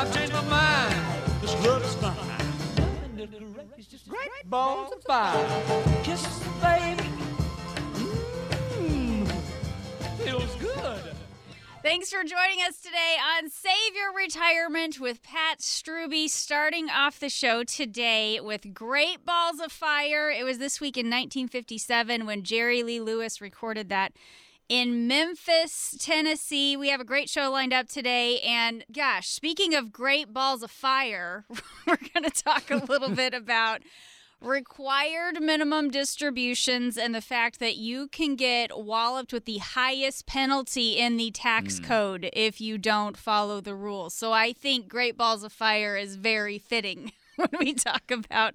I've changed my mind. This love is fine. Great balls of fire. Kisses, baby. Mmm. Feels good. Thanks for joining us today on Save Your Retirement with Pat Strubbe. Starting off the show today with Great Balls of Fire. It was this week in 1957 when Jerry Lee Lewis recorded that in Memphis, Tennessee. We have a great show lined up today. And gosh, speaking of great balls of fire, we're going to talk a little bit about required minimum distributions and the fact that you can get walloped with the highest penalty in the tax mm. code if you don't follow the rules. So I think Great Balls of Fire is very fitting. when we talk about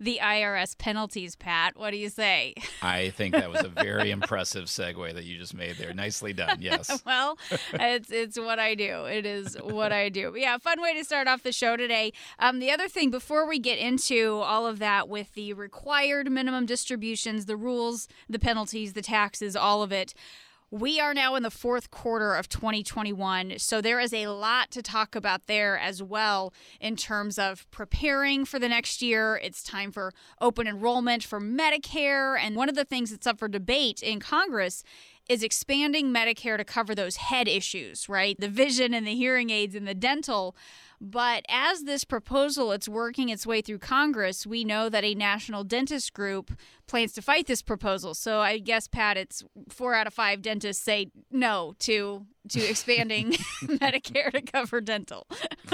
the IRS penalties, Pat. What do you say? I think that was a very impressive segue that you just made there. Nicely done. Yes. well, it's it's what I do. It is what I do. But yeah, fun way to start off the show today. Um, the other thing before we get into all of that with the required minimum distributions, the rules, the penalties, the taxes, all of it. We are now in the fourth quarter of 2021, so there is a lot to talk about there as well in terms of preparing for the next year. It's time for open enrollment for Medicare, and one of the things that's up for debate in Congress is expanding Medicare to cover those head issues, right? The vision and the hearing aids and the dental. But as this proposal it's working its way through Congress, we know that a national dentist group plans to fight this proposal. So I guess Pat, it's four out of five dentists say no to to expanding Medicare to cover dental.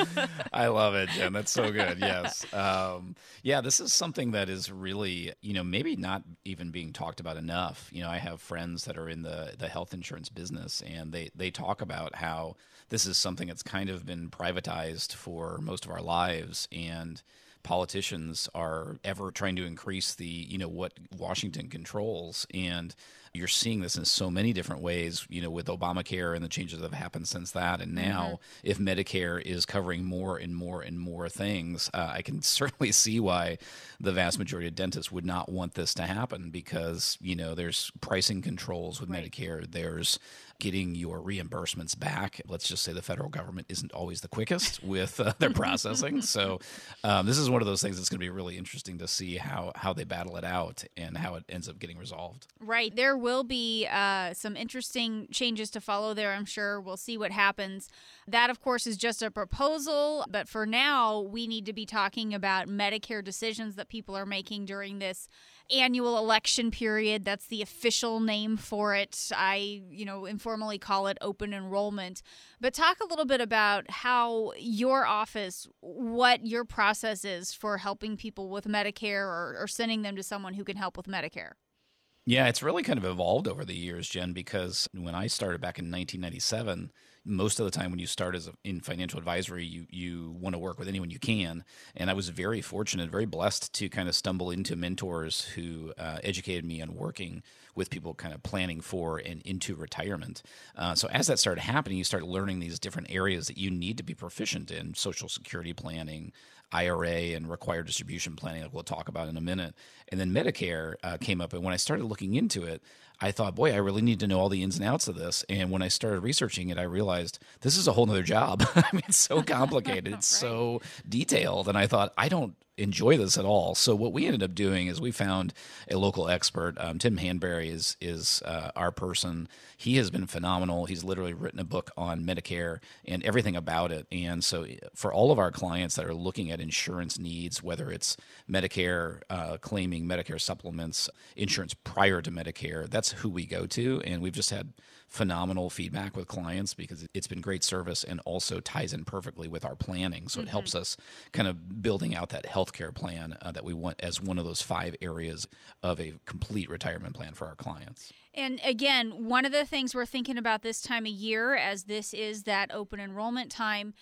I love it, Jen. That's so good. Yes, um, yeah. This is something that is really, you know, maybe not even being talked about enough. You know, I have friends that are in the the health insurance business, and they they talk about how this is something that's kind of been privatized for most of our lives and politicians are ever trying to increase the you know what Washington controls and you're seeing this in so many different ways, you know, with Obamacare and the changes that have happened since that. And now, mm-hmm. if Medicare is covering more and more and more things, uh, I can certainly see why the vast majority of dentists would not want this to happen because, you know, there's pricing controls with right. Medicare. There's getting your reimbursements back. Let's just say the federal government isn't always the quickest with uh, their processing. so um, this is one of those things that's going to be really interesting to see how how they battle it out and how it ends up getting resolved. Right. There will be uh, some interesting changes to follow there. I'm sure we'll see what happens. That, of course, is just a proposal. But for now, we need to be talking about Medicare decisions that people are making during this annual election period. That's the official name for it. I, you know, informally call it open enrollment. But talk a little bit about how your office, what your process is for helping people with Medicare or, or sending them to someone who can help with Medicare. Yeah, it's really kind of evolved over the years, Jen, because when I started back in 1997, most of the time when you start as a, in financial advisory, you you want to work with anyone you can. And I was very fortunate, very blessed to kind of stumble into mentors who uh, educated me on working with people kind of planning for and into retirement. Uh, so as that started happening, you start learning these different areas that you need to be proficient in: Social Security planning, IRA and required distribution planning, like we'll talk about in a minute. And then Medicare uh, came up. And when I started looking into it, I thought, boy, I really need to know all the ins and outs of this. And when I started researching it, I realized this is a whole nother job. I mean, it's so complicated, it's so detailed. And I thought, I don't, enjoy this at all. So what we ended up doing is we found a local expert. Um, Tim Hanberry is is uh, our person. He has been phenomenal. He's literally written a book on Medicare and everything about it. And so for all of our clients that are looking at insurance needs, whether it's Medicare uh, claiming Medicare supplements, insurance prior to Medicare, that's who we go to. And we've just had phenomenal feedback with clients because it's been great service and also ties in perfectly with our planning. So mm-hmm. it helps us kind of building out that healthcare plan uh, that we want as one of those five areas of a complete retirement plan for our clients. And again, one of the things we're thinking about this time of year, as this is that open enrollment time,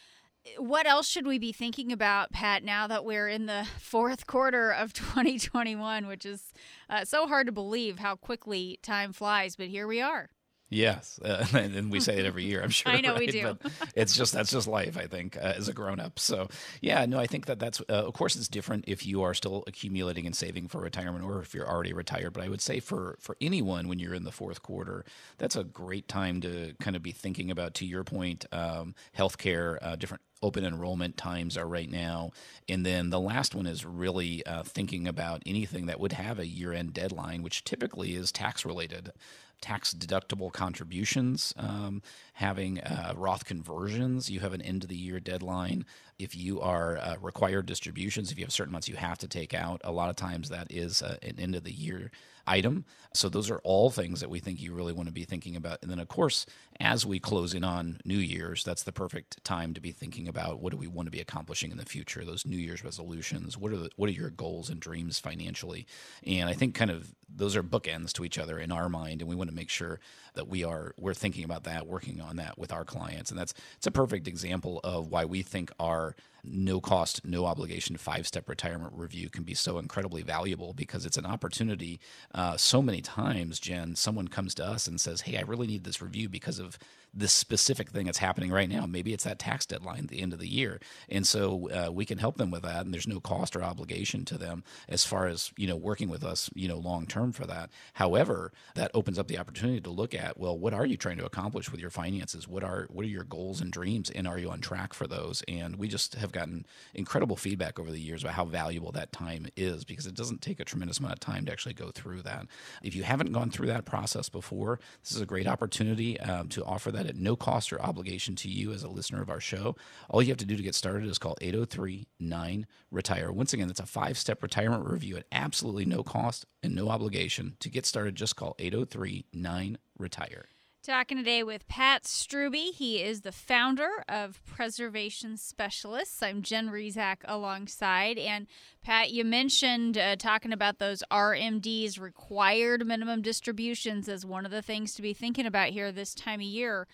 what else should we be thinking about, Pat, now that we're in the fourth quarter of 2021, which is uh, so hard to believe how quickly time flies, but here we are. Yes, uh, and we say it every year. I'm sure. I know right? we do. But it's just that's just life. I think uh, as a grown up. So yeah, no, I think that that's uh, of course it's different if you are still accumulating and saving for retirement or if you're already retired. But I would say for for anyone when you're in the fourth quarter, that's a great time to kind of be thinking about. To your point, um, healthcare, uh, different open enrollment times are right now. And then the last one is really uh, thinking about anything that would have a year end deadline, which typically is tax related tax deductible contributions, um, having uh, Roth conversions. You have an end of the year deadline. If you are uh, required distributions, if you have certain months you have to take out, a lot of times that is uh, an end of the year item. So those are all things that we think you really want to be thinking about. And then, of course, as we close in on New Year's, that's the perfect time to be thinking about what do we want to be accomplishing in the future. Those New Year's resolutions. What are the, what are your goals and dreams financially? And I think kind of those are bookends to each other in our mind, and we want to make sure that we are we're thinking about that, working on that with our clients. And that's it's a perfect example of why we think our no cost, no obligation five step retirement review can be so incredibly valuable because it's an opportunity. Uh, so many times, Jen, someone comes to us and says, Hey, I really need this review because of this specific thing that's happening right now. Maybe it's that tax deadline at the end of the year, and so uh, we can help them with that. And there's no cost or obligation to them as far as you know working with us, you know, long term for that. However, that opens up the opportunity to look at well, what are you trying to accomplish with your finances? What are what are your goals and dreams, and are you on track for those? And we just have gotten incredible feedback over the years about how valuable that time is because it doesn't take a tremendous amount of time to actually go through that. If you haven't gone through that process before, this is a great opportunity um, to offer that at no cost or obligation to you as a listener of our show. All you have to do to get started is call 803 9 Retire. Once again, that's a five step retirement review at absolutely no cost and no obligation. To get started, just call 803 9 Retire. Talking today with Pat Strubbe. He is the founder of Preservation Specialists. I'm Jen Rizak alongside. And Pat, you mentioned uh, talking about those RMDs, required minimum distributions, as one of the things to be thinking about here this time of year.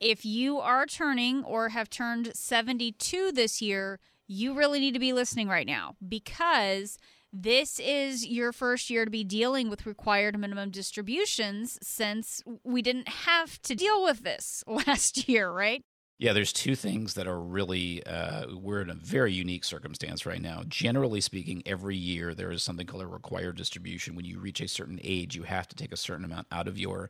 If you are turning or have turned 72 this year, you really need to be listening right now because this is your first year to be dealing with required minimum distributions since we didn't have to deal with this last year, right? Yeah, there's two things that are really, uh, we're in a very unique circumstance right now. Generally speaking, every year there is something called a required distribution. When you reach a certain age, you have to take a certain amount out of your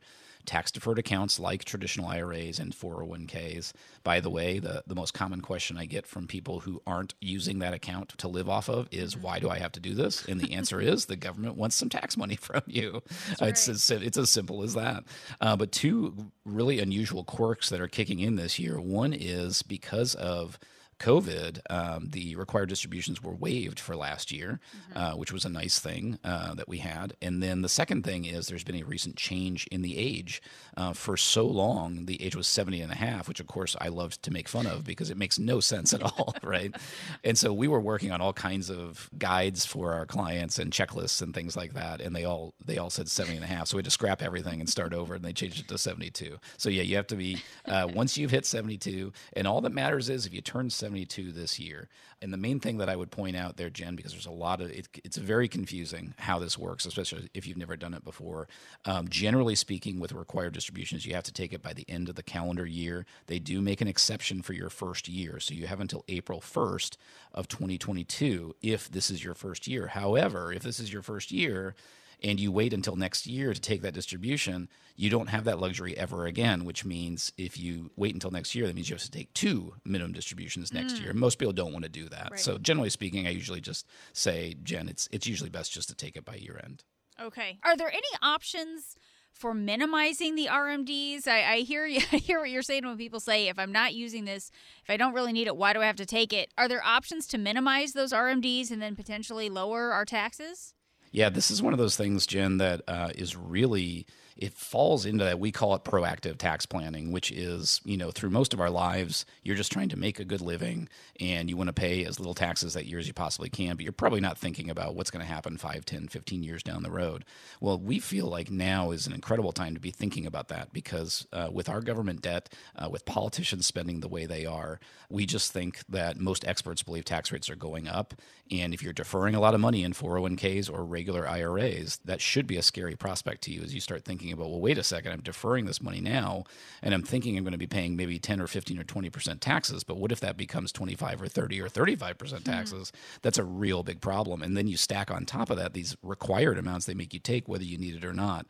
tax deferred accounts like traditional IRAs and 401ks. By the way, the, the most common question I get from people who aren't using that account to live off of is mm-hmm. why do I have to do this? And the answer is the government wants some tax money from you. Right. It's, as, it's as simple as that. Uh, but two really unusual quirks that are kicking in this year. One is because of COVID, um, the required distributions were waived for last year, mm-hmm. uh, which was a nice thing uh, that we had. And then the second thing is there's been a recent change in the age. Uh, for so long, the age was 70 and a half, which of course I loved to make fun of because it makes no sense at all, right? And so we were working on all kinds of guides for our clients and checklists and things like that. And they all they all said 70 and a half. So we had to scrap everything and start over, and they changed it to 72. So yeah, you have to be uh, once you've hit 72, and all that matters is if you turn 70 72 this year. And the main thing that I would point out there, Jen, because there's a lot of it, it's very confusing how this works, especially if you've never done it before. Um, generally speaking, with required distributions, you have to take it by the end of the calendar year. They do make an exception for your first year, so you have until April 1st of 2022 if this is your first year. However, if this is your first year, and you wait until next year to take that distribution, you don't have that luxury ever again, which means if you wait until next year, that means you have to take two minimum distributions next year. Mm. Most people don't want to do that. Right. So generally speaking, I usually just say, Jen, it's it's usually best just to take it by year end. Okay. Are there any options for minimizing the RMDs? I, I hear you. I hear what you're saying when people say, if I'm not using this, if I don't really need it, why do I have to take it? Are there options to minimize those RMDs and then potentially lower our taxes? Yeah, this is one of those things, Jen, that uh, is really it falls into that we call it proactive tax planning, which is you know through most of our lives you're just trying to make a good living and you want to pay as little taxes that year as you possibly can, but you're probably not thinking about what's going to happen 5, 10, 15 years down the road. Well, we feel like now is an incredible time to be thinking about that because uh, with our government debt, uh, with politicians spending the way they are, we just think that most experts believe tax rates are going up. And if you're deferring a lot of money in 401ks or regular IRAs, that should be a scary prospect to you as you start thinking about, well, wait a second, I'm deferring this money now, and I'm thinking I'm going to be paying maybe 10 or 15 or 20% taxes. But what if that becomes 25 or 30 or 35% mm-hmm. taxes? That's a real big problem. And then you stack on top of that these required amounts they make you take, whether you need it or not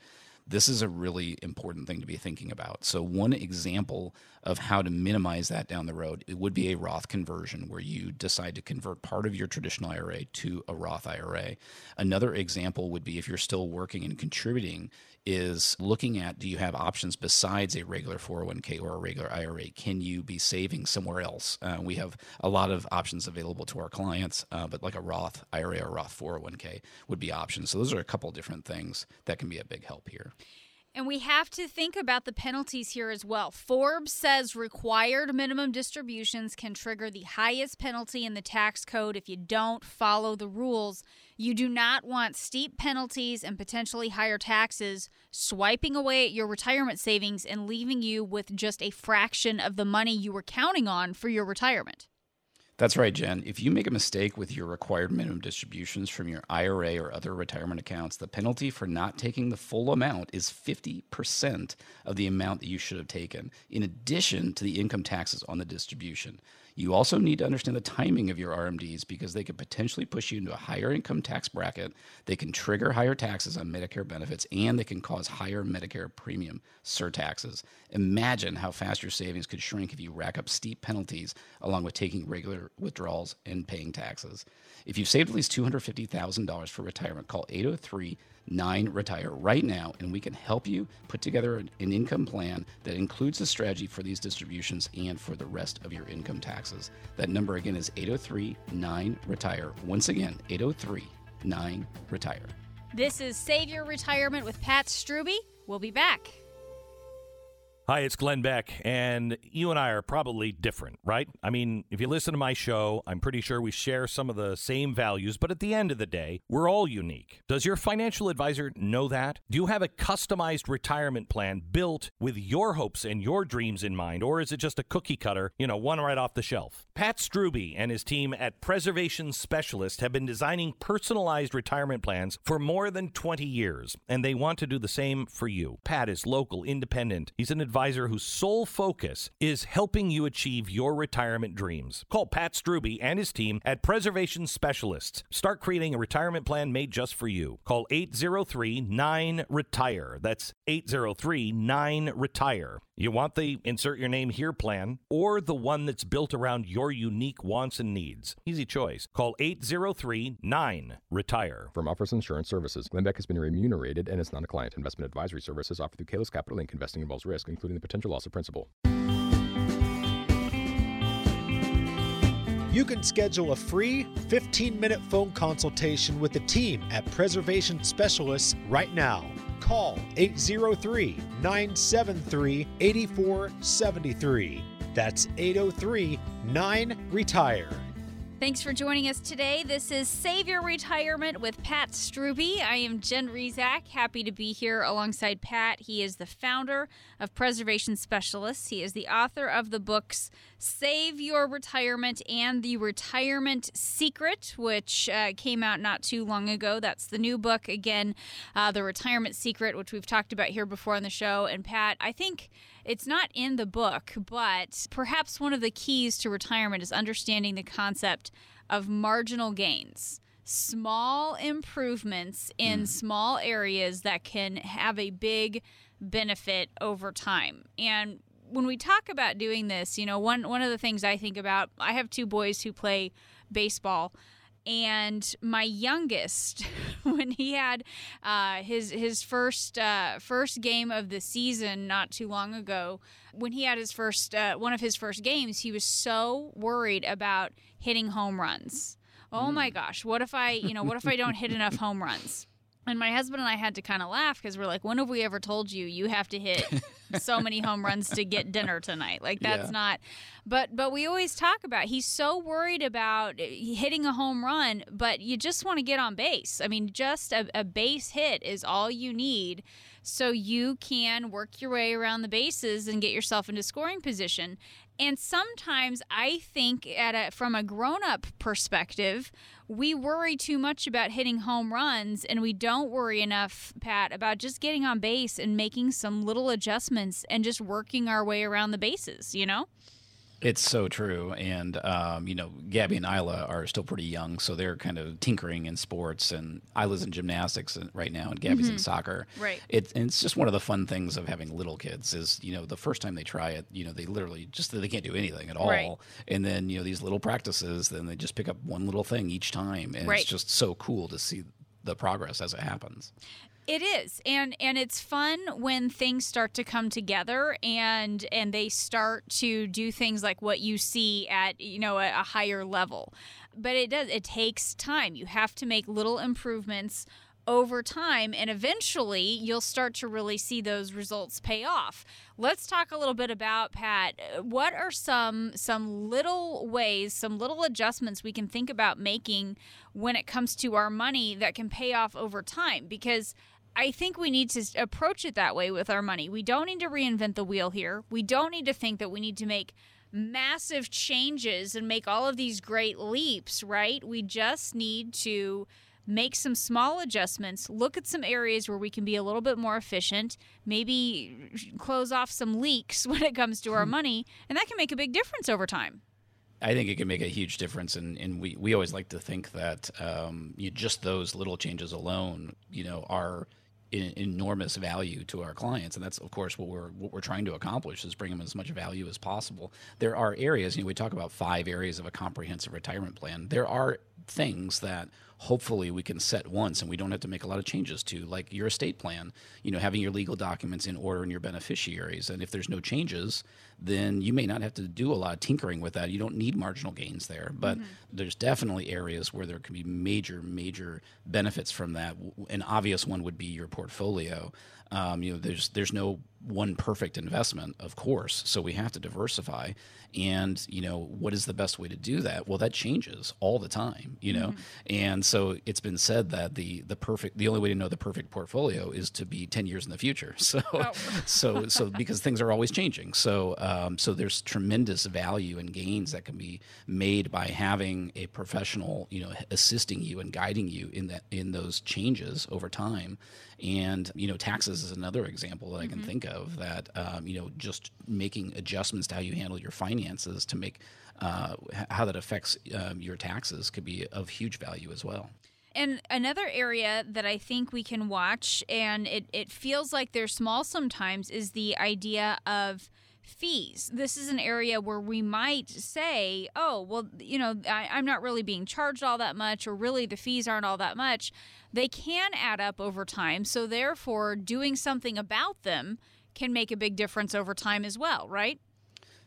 this is a really important thing to be thinking about. So, one example of how to minimize that down the road it would be a Roth conversion where you decide to convert part of your traditional IRA to a Roth IRA. Another example would be if you're still working and contributing is looking at do you have options besides a regular 401k or a regular IRA? Can you be saving somewhere else? Uh, we have a lot of options available to our clients, uh, but like a Roth IRA or Roth 401k would be options. So those are a couple different things that can be a big help here. And we have to think about the penalties here as well. Forbes says required minimum distributions can trigger the highest penalty in the tax code if you don't follow the rules. You do not want steep penalties and potentially higher taxes swiping away at your retirement savings and leaving you with just a fraction of the money you were counting on for your retirement. That's right, Jen. If you make a mistake with your required minimum distributions from your IRA or other retirement accounts, the penalty for not taking the full amount is 50% of the amount that you should have taken, in addition to the income taxes on the distribution. You also need to understand the timing of your RMDs because they could potentially push you into a higher income tax bracket. They can trigger higher taxes on Medicare benefits and they can cause higher Medicare premium surtaxes. Imagine how fast your savings could shrink if you rack up steep penalties along with taking regular withdrawals and paying taxes. If you've saved at least $250,000 for retirement, call 803 9 Retire right now, and we can help you put together an, income plan that includes a strategy for these distributions and for the rest of your income taxes. That number again is 803 9 Retire. Once again, 803 9 Retire. This is Save Your Retirement with Pat Strubbe. We'll be back. Hi, it's Glenn Beck, and you and I are probably different, right? I mean, if you listen to my show, I'm pretty sure we share some of the same values, but at the end of the day, we're all unique. Does your financial advisor know that? Do you have a customized retirement plan built with your hopes and your dreams in mind, or is it just a cookie cutter, you know, one right off the shelf? Pat Strubbe and his team at Preservation Specialist have been designing personalized retirement plans for more than 20 years, and they want to do the same for you. Pat is local, independent. He's an advisor whose sole focus is helping you achieve your retirement dreams. Call Pat Strubbe and his team at Preservation Specialists. Start creating a retirement plan made just for you. Call 803 9 Retire. That's 803 9 Retire. You want the insert your name here plan or the one that's built around your unique wants and needs. Easy choice. Call 803 9 Retire. From Offers Insurance Services, Glenn Beck has been remunerated and is not a client. Investment advisory services offered through Kalos Capital Inc. Investing involves risk, including the potential loss of principal. You can schedule a free 15 minute phone consultation with the team at Preservation Specialists right now. Call 803 973 8473. That's 803 9 Retire. Thanks for joining us today. This is Save Your Retirement with Pat Strubbe. I am Jen Rizak. Happy to be here alongside Pat. He is the founder of Preservation Specialists. He is the author of the books Save Your Retirement and The Retirement Secret, which uh, came out not too long ago. That's the new book. Again, uh, The Retirement Secret, which we've talked about here before on the show. And Pat, I think it's not in the book, but perhaps one of the keys to retirement is understanding the concept of marginal gains. small improvements in mm. small areas that can have a big benefit over time. And when we talk about doing this, you know, one one of the things I think about, I have two boys who play baseball and my youngest when he had uh, his his first uh, first game of the season not too long ago when he had his first uh, one of his first games he was so worried about hitting home runs. Oh my gosh what if i you know what if i don't hit enough home runs and my husband and I had to kind of laugh because we're like, when have we ever told you you have to hit so many home runs to get dinner tonight? Like that's Yeah. not. But but we always talk about he's so worried about uh, hitting a home run, but you just want to get on base. I mean, just a, a base hit is all you need, so you can work your way around the bases and get yourself into scoring position. And sometimes I think at a from a grown-up perspective, we worry too much about hitting home runs and we don't worry enough, Pat, about just getting on base and making some little adjustments and just working our way around the bases, you know? It's so true. And, um, you know, Gabby and Isla are still pretty young, so they're kind of tinkering in sports. And Isla's in gymnastics right now, and Gabby's in soccer. Right. It, and it's just one of the fun things of having little kids is, you know, the first time they try it, you know, they literally just, they can't do anything at all. Right. And then, you know, these little practices, then they just pick up one little thing each time. And Right. it's just so cool to see the progress as it happens. It is, and and it's fun when things start to come together and and they start to do things like what you see at you know a, a higher level. But it does. It takes time. You have to make little improvements over time and eventually you'll start to really see those results pay off. Let's talk a little bit about Pat. What are some some little ways, some little adjustments we can think about making when it comes to our money that can pay off over time because I think we need to approach it that way with our money. We don't need to reinvent the wheel here. We don't need to think that we need to make massive changes and make all of these great leaps, right? We just need to make some small adjustments, look at some areas where we can be a little bit more efficient, maybe close off some leaks when it comes to our money, and that can make a big difference over time. I think it can make a huge difference, and, and we, we always like to think that um, you, just those little changes alone, you know, are in, enormous value to our clients, and that's of course what we're what we're trying to accomplish is bring them as much value as possible. There are areas, you know, we talk about five areas of a comprehensive retirement plan. There are things that hopefully we can set once and we don't have to make a lot of changes to like your estate plan you know having your legal documents in order and your beneficiaries and if there's no changes then you may not have to do a lot of tinkering with that. You don't need marginal gains there but mm-hmm. there's definitely areas where there can be major major benefits from that. An obvious one would be your portfolio. Um, you know there's there's no one perfect investment of course so we have to diversify. And you know what is the best way to do that? Well that changes all the time you know? Mm-hmm. And so it's been said that the the perfect the only way to know the perfect portfolio is to be 10 years in the future. So oh. so so because things are always changing. So uh, um, so there's tremendous value and gains that can be made by having a professional you know assisting you and guiding you in that in those changes over time and you know taxes is another example that I can think of that um, you know just making adjustments to how you handle your finances to make uh, how that affects um, your taxes could be of huge value as well. And another area that I think we can watch, and it, it feels like they're small sometimes, is the idea of fees. This is an area where we might say, oh, well, you know, I, I'm not really being charged all that much, or really the fees aren't all that much. They can add up over time. So, therefore, doing something about them can make a big difference over time as well, right?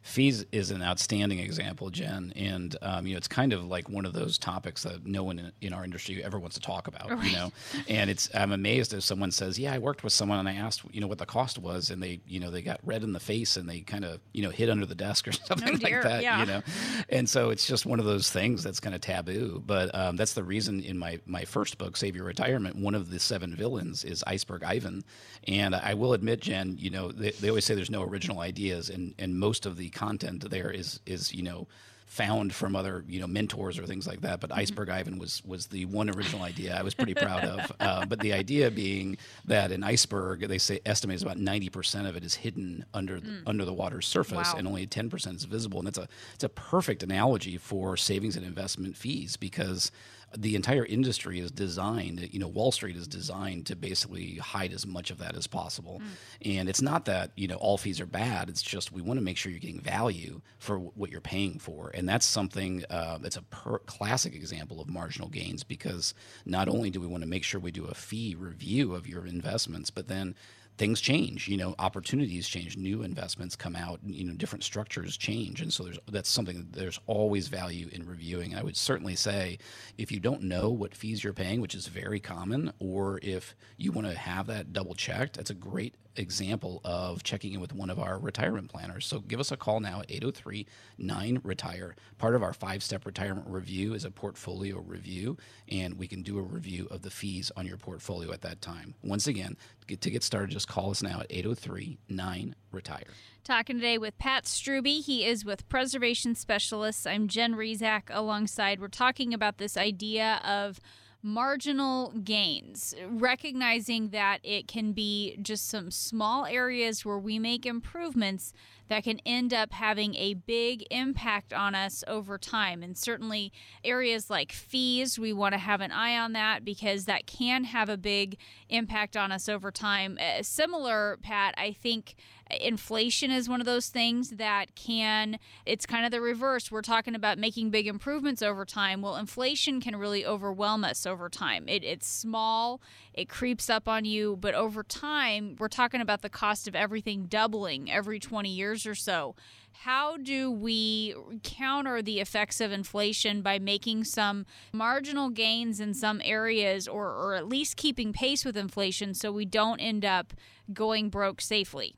Fees is an outstanding example, Jen, and um, you know it's kind of like one of those topics that no one in, in our industry ever wants to talk about. You know, and it's I'm amazed if someone says, "Yeah, I worked with someone and I asked, you know, what the cost was," and they, you know, they got red in the face and they kind of, you know, hid under the desk or something Oh, like that. Yeah. You know, and so it's just one of those things that's kind of taboo. But um, that's the reason in my my first book, Save Your Retirement, one of the seven villains is Iceberg Ivan, and I will admit, Jen, you know, they, they always say there's no original ideas, and and most of the content there is is you know found from other you know mentors or things like that. But Iceberg Ivan was was the one original idea I was pretty proud of. Uh, but the idea being that an iceberg, they say estimates about ninety percent of it is hidden under the, under the water's surface, Wow. and only ten percent is visible. And that's a it's a perfect analogy for savings and investment fees because the entire industry is designed, you know, Wall Street is designed to basically hide as much of that as possible. And it's not that, you know, all fees are bad. It's just we want to make sure you're getting value for what you're paying for. And that's something uh, that's a per- classic example of marginal gains because not only do we want to make sure we do a fee review of your investments, but then things change you know opportunities change new investments come out you know different structures change. And so there's that's something that there's always value in reviewing. And i would certainly say if you don't know what fees you're paying which is very common or if you want to have that double checked that's a great example of checking in with one of our retirement planners. So give us a call now at 803 9 Retire. Part of our five step retirement review is a portfolio review, and we can do a review of the fees on your portfolio at that time. Once again, to get, to get started, just call us now at 803 9 Retire. Talking today with Pat Strubbe. He is with Preservation Specialists. I'm Jen Rizak alongside. We're talking about this idea of marginal gains, recognizing that it can be just some small areas where we make improvements that can end up having a big impact on us over time. And certainly, areas like fees, we want to have an eye on that because that can have a big impact on us over time. Uh, similar, Pat, I think inflation is one of those things that can, it's kind of the reverse. We're talking about making big improvements over time. Well, inflation can really overwhelm us over time. It, it's small, it creeps up on you, but over time, we're talking about the cost of everything doubling every 20 years or so. How do we counter the effects of inflation by making some marginal gains in some areas or, or at least keeping pace with inflation so we don't end up going broke safely?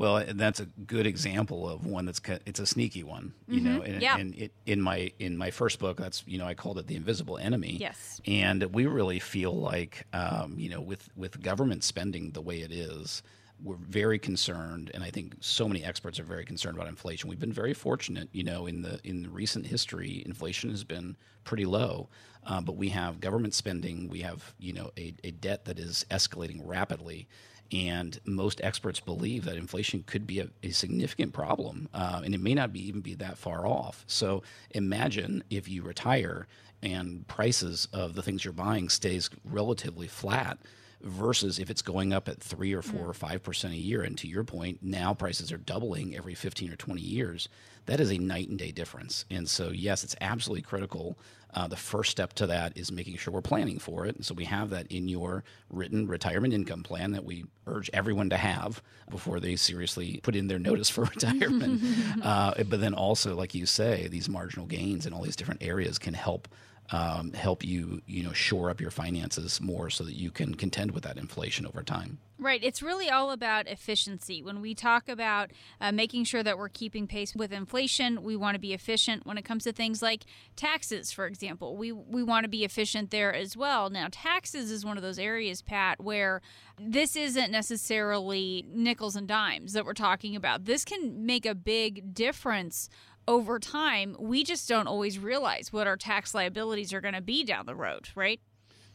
Well, that's a good example of one that's it's a sneaky one, you know. And, Yeah. and it, in my in my first book, that's you know I called it the invisible enemy. Yes. And we really feel like um, you know with with government spending the way it is, we're very concerned, and I think so many experts are very concerned about inflation. We've been very fortunate, you know, in the in recent history, inflation has been pretty low, uh, but we have government spending, we have you know a, a debt that is escalating rapidly. And most experts believe that inflation could be a, a significant problem, uh, and it may not be even be that far off. So imagine if you retire and prices of the things you're buying stays relatively flat versus if it's going up at three or four or five percent a year. And to your point, now prices are doubling every 15 or 20 years. That is a night and day difference. And so, yes, it's absolutely critical. Uh, the first step to that is making sure we're planning for it. And so we have that in your written retirement income plan that we urge everyone to have before they seriously put in their notice for retirement. uh, but then also, like you say, these marginal gains in all these different areas can help um, help you, you know, shore up your finances more so that you can contend with that inflation over time. Right. It's really all about efficiency. When we talk about uh, making sure that we're keeping pace with inflation, we want to be efficient when it comes to things like taxes, for example. We, we want to be efficient there as well. Now, taxes is one of those areas, Pat, where this isn't necessarily nickels and dimes that we're talking about. This can make a big difference over time. We just don't always realize what our tax liabilities are going to be down the road, right?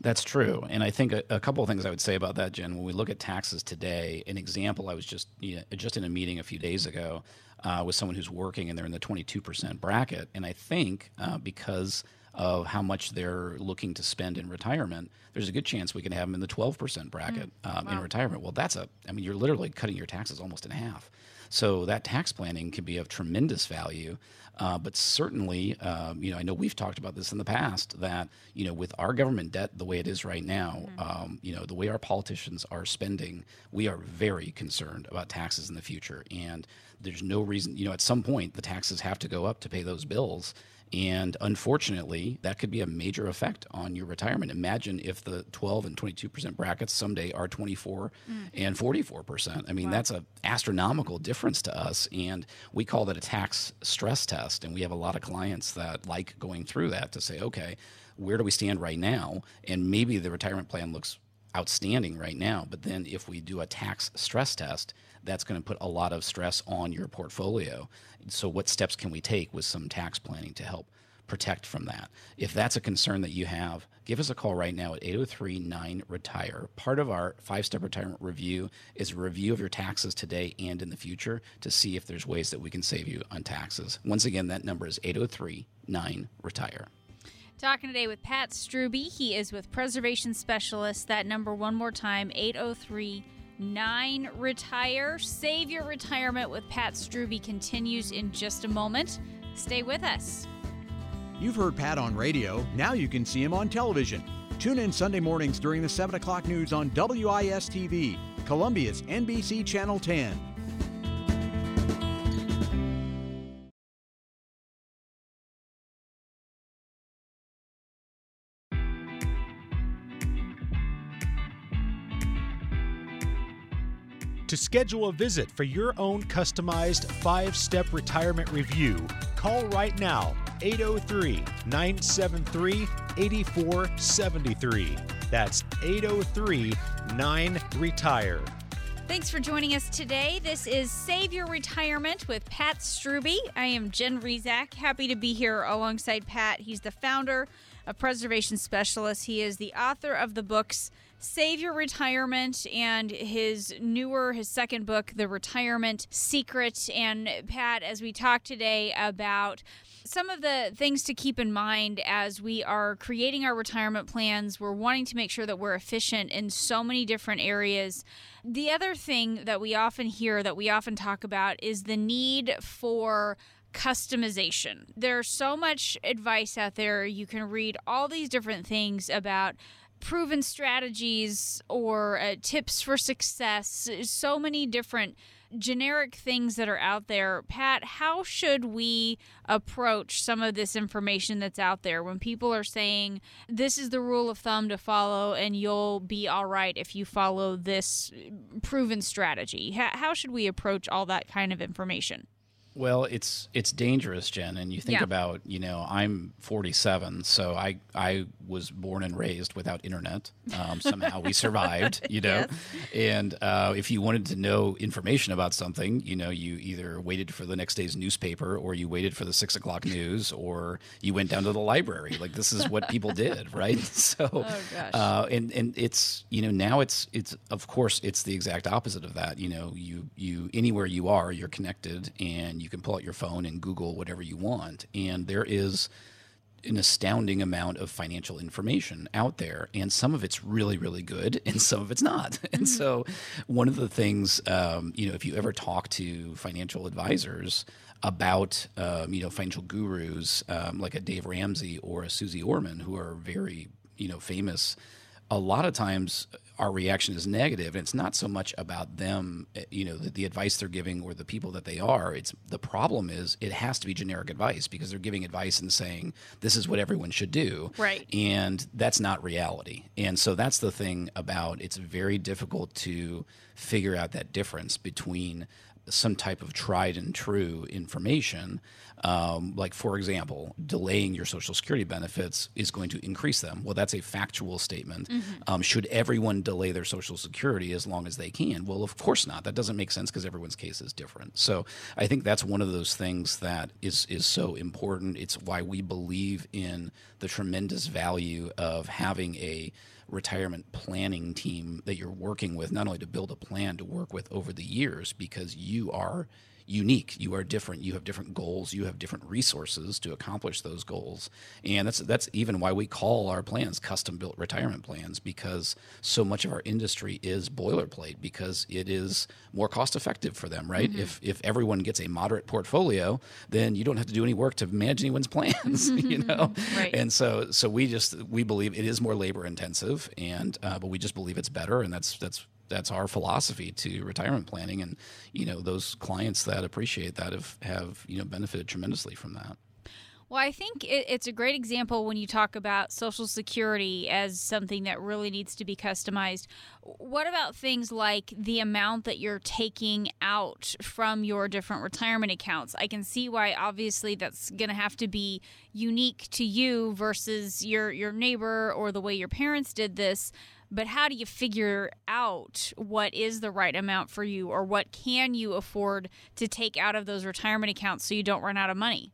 That's true, and I think a, a couple of things I would say about that, Jen. When we look at taxes today, an example I was just you know, just in a meeting a few days ago uh, with someone who's working, and they're in the 22% bracket, and I think uh, because of how much they're looking to spend in retirement, there's a good chance we can have them in the 12% bracket um, in retirement. Well, that's a, I mean, you're literally cutting your taxes almost in half. So that tax planning can be of tremendous value. Uh, but certainly, um, you know, I know we've talked about this in the past that, you know, with our government debt the way it is right now, um, you know, the way our politicians are spending, we are very concerned about taxes in the future. And there's no reason, you know, at some point the taxes have to go up to pay those bills. And unfortunately, that could be a major effect on your retirement. Imagine if the 12 and 22% brackets someday are 24 mm. and 44%. I mean, that's an astronomical difference to us. And we call that a tax stress test. And we have a lot of clients that like going through that to say, okay, where do we stand right now? And maybe the retirement plan looks outstanding right now. But then if we do a tax stress test, that's going to put a lot of stress on your portfolio. So, what steps can we take with some tax planning to help protect from that? If that's a concern that you have, give us a call right now at 803 9 Retire. Part of our five step retirement review is a review of your taxes today and in the future to see if there's ways that we can save you on taxes. Once again, that number is 803 9 Retire. Talking today with Pat Strubbe. He is with Preservation Specialist. That number, one more time, 803 9 Retire. Save your retirement with Pat Strubbe continues in just a moment. Stay with us. You've heard Pat on radio. Now you can see him on television. Tune in Sunday mornings during the 7 o'clock news on WIS TV, Columbia's NBC Channel 10. To schedule a visit for your own customized five step retirement review, call right now 803 973 8473. That's 803 9 Retire. Thanks for joining us today. This is Save Your Retirement with Pat Strubbe. I am Jen Rizak. Happy to be here alongside Pat. He's the founder of Preservation Specialists. He is the author of the books Save Your Retirement and his newer, his second book, The Retirement Secret. And Pat, as we talk today about some of the things to keep in mind as we are creating our retirement plans, we're wanting to make sure that we're efficient in so many different areas. The other thing that we often hear, that we often talk about, is the need for customization. There's so much advice out there. You can read all these different things about proven strategies or uh, tips for success, so many different generic things that are out there. Pat, how should we approach some of this information that's out there when people are saying this is the rule of thumb to follow and you'll be all right if you follow this proven strategy? How, how should we approach all that kind of information? Well, it's it's dangerous, Jen. And you think Yeah. about, you know, I'm 47, so I I was born and raised without internet. Um, somehow we survived, you know. And uh, if you wanted to know information about something, you know, you either waited for the next day's newspaper, or you waited for the six o'clock news, or you went down to the library. Like this is what people did, right? So, gosh. uh, and and it's you know now it's it's of course it's the exact opposite of that. You know, you you anywhere you are, you're connected, and you can pull out your phone and Google whatever you want, and there is an astounding amount of financial information out there, and some of it's really, really good, and some of it's not. And so, one of the things, um, you know, if you ever talk to financial advisors about, um, you know, financial gurus um, like a Dave Ramsey or a Suze Orman, who are very, you know, famous a lot of times our reaction is negative and it's not so much about them eh, you know the, the advice they're giving or the people that they are. It's the problem is it has to be generic advice because they're giving advice and saying this is what everyone should do. Right. and that's not reality. And so that's the thing about it's very difficult to figure out that difference between some type of tried and true information. Um, like, for example, delaying your Social Security benefits is going to increase them. Well, that's a factual statement. Um, should everyone delay their Social Security as long as they can? Well, of course not. That doesn't make sense because everyone's case is different. So, I think that's one of those things that is is so important. It's why we believe in the tremendous value of having a retirement planning team that you're working with, not only to build a plan to work with over the years, because you are unique, you are different, you have different goals, you have different resources to accomplish those goals, and that's that's even why we call our plans custom built retirement plans because so much of our industry is boilerplate because it is more cost effective for them, right? Mm-hmm. If if everyone gets a moderate portfolio, then you don't have to do any work to manage anyone's plans, mm-hmm. you know. Mm-hmm. Right. And so so we just we believe it is more labor intensive, and uh, but we just believe it's better, and that's that's that's our philosophy to retirement planning, and you know those clients that appreciate that have have you know benefited tremendously from that. Well, I think it, it's a great example when you talk about Social Security as something that really needs to be customized. What about things like the amount that you're taking out from your different retirement accounts? I can see why, obviously, that's going to have to be unique to you versus your your neighbor or the way your parents did this. But how do you figure out what is the right amount for you, or what can you afford to take out of those retirement accounts so you don't run out of money?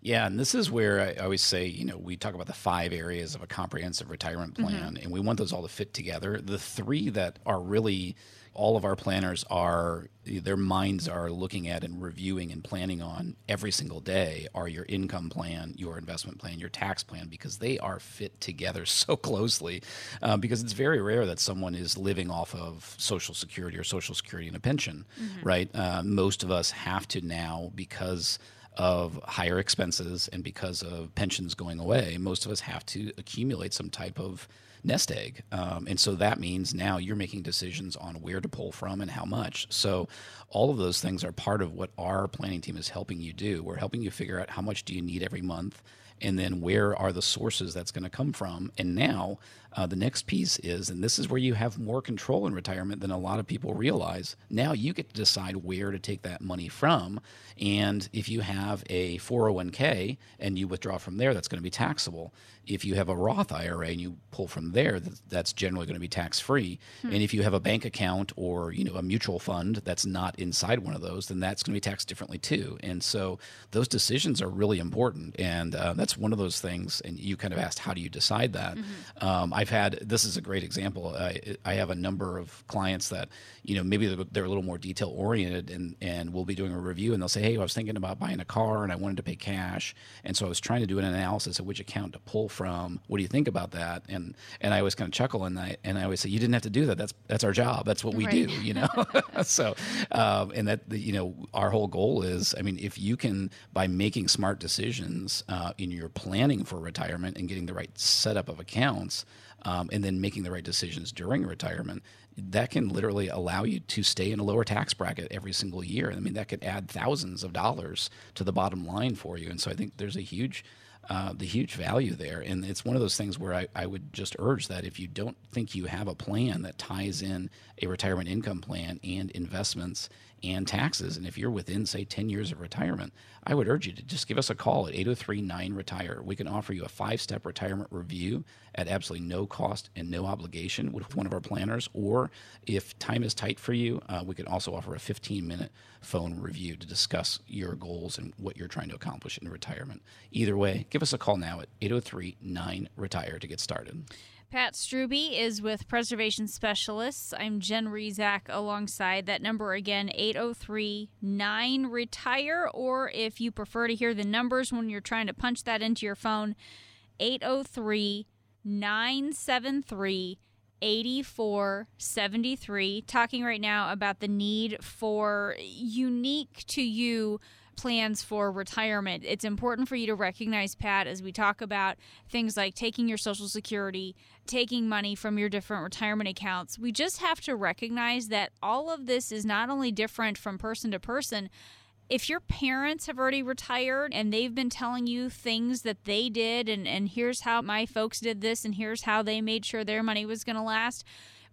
Yeah, and this is where I always say, you know, we talk about the five areas of a comprehensive retirement mm-hmm. plan, and we want those all to fit together. The three that are really all of our planners are their minds are looking at and reviewing and planning on every single day are your income plan, your investment plan, your tax plan, because they are fit together so closely. Uh, because it's very rare that someone is living off of Social Security or Social Security and a pension, right? Uh, most of us have to now because of higher expenses and because of pensions going away, most of us have to accumulate some type of nest egg. Um, and so that means now you're making decisions on where to pull from and how much. So all of those things are part of what our planning team is helping you do. We're helping you figure out how much do you need every month and then where are the sources that's going to come from. And now uh, the next piece is, and this is where you have more control in retirement than a lot of people realize. Now you get to decide where to take that money from. And if you have a 401k and you withdraw from there, that's going to be taxable. If you have a Roth IRA and you pull from there, that's generally going to be tax free. Hmm. And if you have a bank account or you know a mutual fund that's not inside one of those, then that's going to be taxed differently too. And so those decisions are really important. And uh, that's one of those things. And you kind of asked, how do you decide that? Mm-hmm. Um, I've had this is a great example. I, I have a number of clients that you know maybe they're, they're a little more detail oriented, and and we'll be doing a review, and they'll say, hey, I was thinking about buying a car, and I wanted to pay cash, and so I was trying to do an analysis of which account to pull from. What do you think about that? And and I always kind of chuckle, and I and I always say, you didn't have to do that. That's that's our job. That's what we right. do. You know. so um, and that you know our whole goal is, I mean, if you can by making smart decisions uh, in your planning for retirement and getting the right setup of accounts um, and then making the right decisions during retirement, that can literally allow you to stay in a lower tax bracket every single year. I mean, that could add thousands of dollars to the bottom line for you. And so I think there's a huge uh, the huge value there. And it's one of those things where I, I would just urge that if you don't think you have a plan that ties in a retirement income plan and investments and taxes, and if you're within, say, 10 years of retirement, I would urge you to just give us a call at 803 9 Retire. We can offer you a five step retirement review at absolutely no cost and no obligation with one of our planners. Or if time is tight for you, uh, we can also offer a 15 minute phone review to discuss your goals and what you're trying to accomplish in retirement. Either way, give us a call now at 803 9 Retire to get started. Pat Strubbe is with Preservation Specialists. I'm Jen Rizak alongside that number again, 803 9 Retire. Or if you prefer to hear the numbers when you're trying to punch that into your phone, 803 973 8473. Talking right now about the need for unique to you plans for retirement. It's important for you to recognize, Pat, as we talk about things like taking your Social Security, taking money from your different retirement accounts. We just have to recognize that all of this is not only different from person to person, if your parents have already retired and they've been telling you things that they did and, and here's how my folks did this and here's how they made sure their money was going to last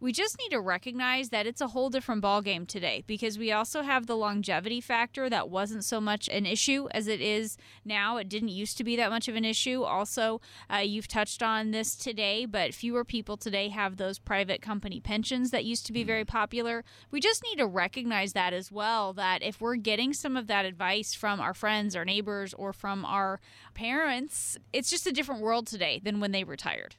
we just need to recognize that it's a whole different ballgame today because we also have the longevity factor that wasn't so much an issue as it is now. It didn't used to be that much of an issue. Also, uh, you've touched on this today, but fewer people today have those private company pensions that used to be very popular. We just need to recognize that as well that if we're getting some of that advice from our friends, our neighbors, or from our parents, it's just a different world today than when they retired.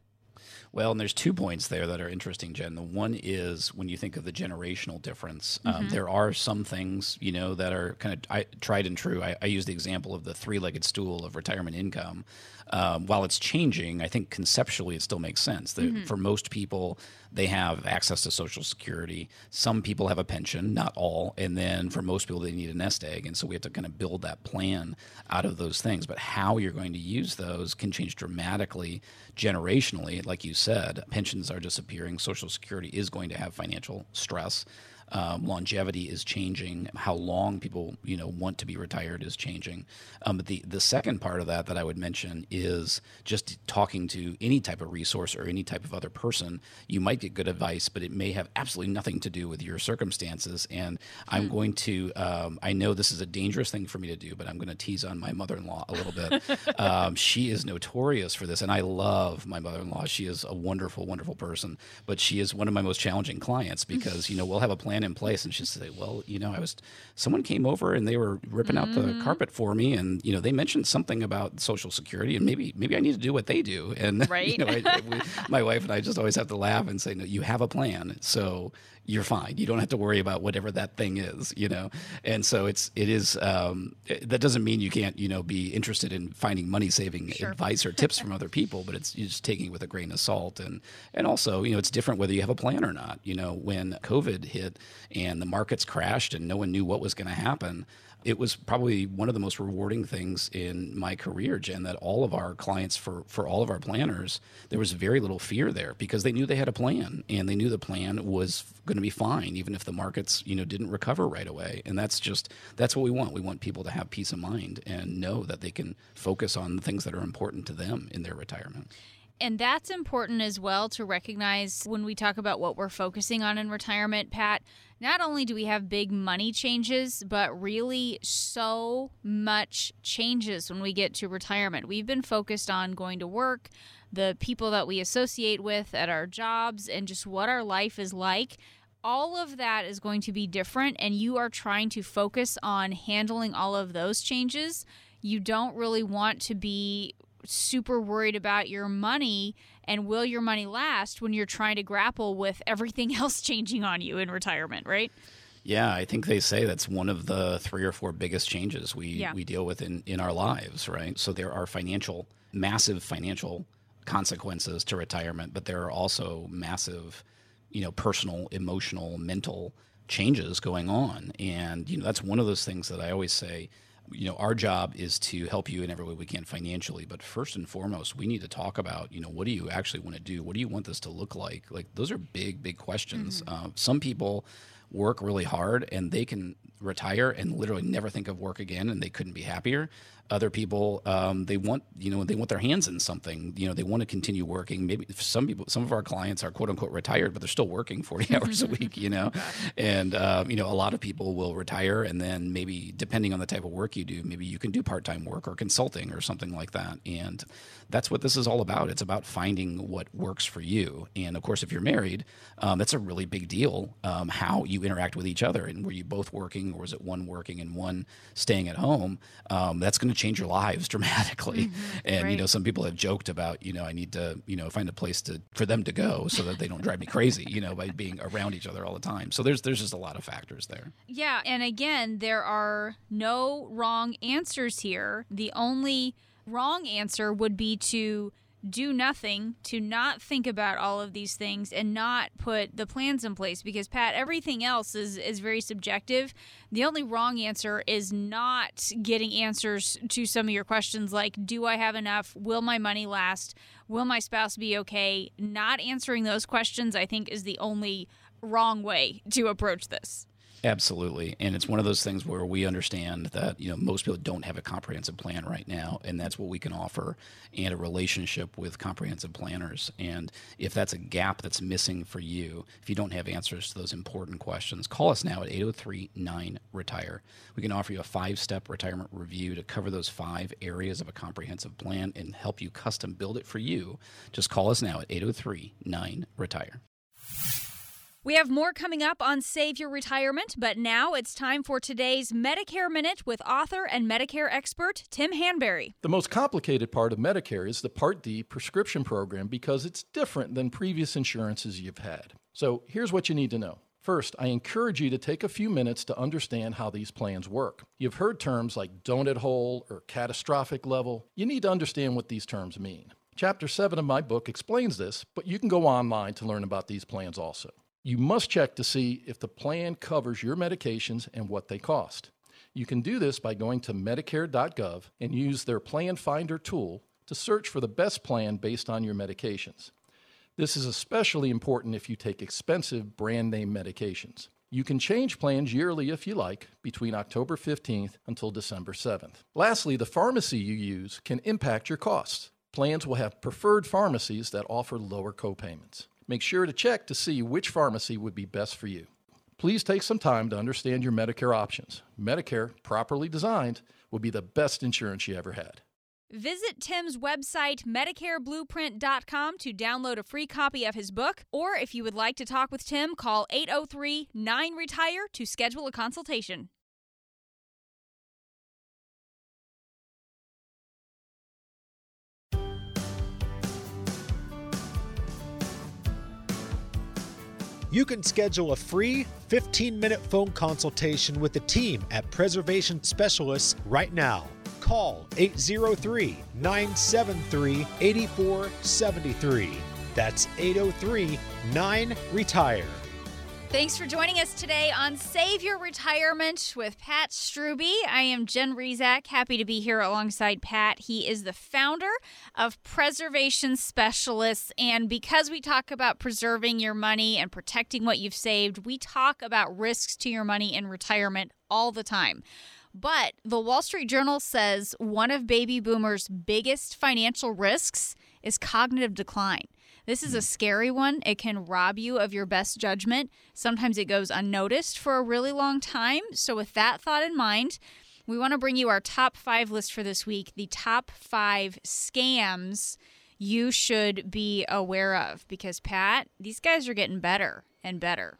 Well, and there's two points there that are interesting, Jen. The one is when you think of the generational difference, um, mm-hmm. um, there are some things, you know, that are kind of I, tried and true. I, I use the example of the three legged stool of retirement income um, while it's changing, I think conceptually it still makes sense. That mm-hmm. For most people, they have access to Social Security. Some people have a pension, not all. And then for most people, they need a nest egg. And so we have to kind of build that plan out of those things. But how you're going to use those can change dramatically generationally. Like you said, pensions are disappearing, Social Security is going to have financial stress. Um, longevity is changing. How long people you know want to be retired is changing. Um, but the the second part of that that I would mention is just talking to any type of resource or any type of other person. You might get good advice, but it may have absolutely nothing to do with your circumstances. And I'm hmm. going to. Um, I know this is a dangerous thing for me to do, but I'm going to tease on my mother-in-law a little bit. Um, she is notorious for this, and I love my mother-in-law. She is a wonderful, wonderful person, but she is one of my most challenging clients because you know we'll have a plan in place, and she'll say, "Well, you know, I was someone came over and they were ripping out the carpet for me, and you know, they mentioned something about Social Security, and maybe maybe I need to do what they do." And Right. you know, I, we, my wife and I just always have to laugh and say, "No, you have a plan, so." You're fine. You don't have to worry about whatever that thing is, you know. And so it's it is. Um, it- that doesn't mean you can't, you know, be interested in finding money saving advice or tips from other people, but it's you're just taking it with a grain of salt. And and also, you know, it's different whether you have a plan or not. You know, when COVID hit and the markets crashed and no one knew what was going to happen, it was probably one of the most rewarding things in my career, Jen, that all of our clients, for, for all of our planners, there was very little fear there because they knew they had a plan and they knew the plan was going to be fine, even if the markets, you know, didn't recover right away. And that's just, that's what we want. We want people to have peace of mind and know that they can focus on the things that are important to them in their retirement. And that's important as well to recognize when we talk about what we're focusing on in retirement, Pat. Not only do we have big money changes, but really so much changes when we get to retirement. We've been focused on going to work, the people that we associate with at our jobs, and just what our life is like. All of that is going to be different, and you are trying to focus on handling all of those changes. You don't really want to be super worried about your money and will your money last when you're trying to grapple with everything else changing on you in retirement, right? Yeah, I think they say that's one of the three or four biggest changes we, Yeah. we deal with in, in our lives, right? So there are financial, massive financial consequences to retirement, but there are also massive, you know, personal, emotional, mental changes going on. And, you know, that's one of those things that I always say, you know, our job is to help you in every way we can financially, but first and foremost, we need to talk about, you know, what do you actually want to do? What do you want this to look like? Like, those are big, big questions. Uh, some people work really hard and they can retire and literally never think of work again and they couldn't be happier. Other people, um, they want, you know, they want their hands in something. You know, they want to continue working. Maybe some people, some of our clients are quote unquote retired, but they're still working 40 hours a week, you know? And, uh, you know, a lot of people will retire and then maybe depending on the type of work you do, maybe you can do part time work or consulting or something like that. And that's what this is all about. It's about finding what works for you. And of course, if you're married, um, that's a really big deal um, how you interact with each other. And were you both working or is it one working and one staying at home? Um, that's going to change your lives dramatically. And, you know, some people have joked about, you know, I need to, you know, find a place to for them to go so that they don't drive me crazy, you know, by being around each other all the time. So there's there's just a lot of factors there. Yeah, and again, there are no wrong answers here. The only wrong answer would be to do nothing, to not think about all of these things and not put the plans in place because Pat, everything else is is very subjective. The only wrong answer is not getting answers to some of your questions like do I have enough? Will my money last? Will my spouse be okay? Not answering those questions I think is the only wrong way to approach this. Absolutely. And it's one of those things where we understand that, you know, most people don't have a comprehensive plan right now. And that's what we can offer and a relationship with comprehensive planners. And if that's a gap that's missing for you, if you don't have answers to those important questions, call us now at 803 9 Retire. We can offer you a five step retirement review to cover those five areas of a comprehensive plan and help you custom build it for you. Just call us now at 803 9 Retire. We have more coming up on Save Your Retirement, but now it's time for today's Medicare Minute with author and Medicare expert Tim Hanberry. The most complicated part of Medicare is the Part D prescription program because it's different than previous insurances you've had. So here's what you need to know. First, I encourage you to take a few minutes to understand how these plans work. You've heard terms like donut hole or catastrophic level. You need to understand what these terms mean. Chapter 7 of my book explains this, but you can go online to learn about these plans also. You must check to see if the plan covers your medications and what they cost. You can do this by going to Medicare.gov and use their Plan Finder tool to search for the best plan based on your medications. This is especially important if you take expensive brand name medications. You can change plans yearly if you like between October 15th until December 7th. Lastly, the pharmacy you use can impact your costs. Plans will have preferred pharmacies that offer lower copayments. Make sure to check to see which pharmacy would be best for you. Please take some time to understand your Medicare options. Medicare, properly designed, will be the best insurance you ever had. Visit Tim's website, MedicareBlueprint.com, to download a free copy of his book. Or if you would like to talk with Tim, call 803 9 Retire to schedule a consultation. You can schedule a free 15 minute phone consultation with the team at Preservation Specialists right now. Call 803 973 8473. That's 803 9 Retire. Thanks for joining us today on Save Your Retirement with Pat Strubbe. I am Jen Rizak, happy to be here alongside Pat. He is the founder of Preservation Specialists. And because we talk about preserving your money and protecting what you've saved, we talk about risks to your money in retirement all the time. But the Wall Street Journal says one of baby boomers' biggest financial risks is cognitive decline. This is a hmm. scary one. It can rob you of your best judgment. Sometimes it goes unnoticed for a really long time. So, with that thought in mind, we want to bring you our top five list for this week the top five scams you should be aware of. Because, Pat, these guys are getting better and better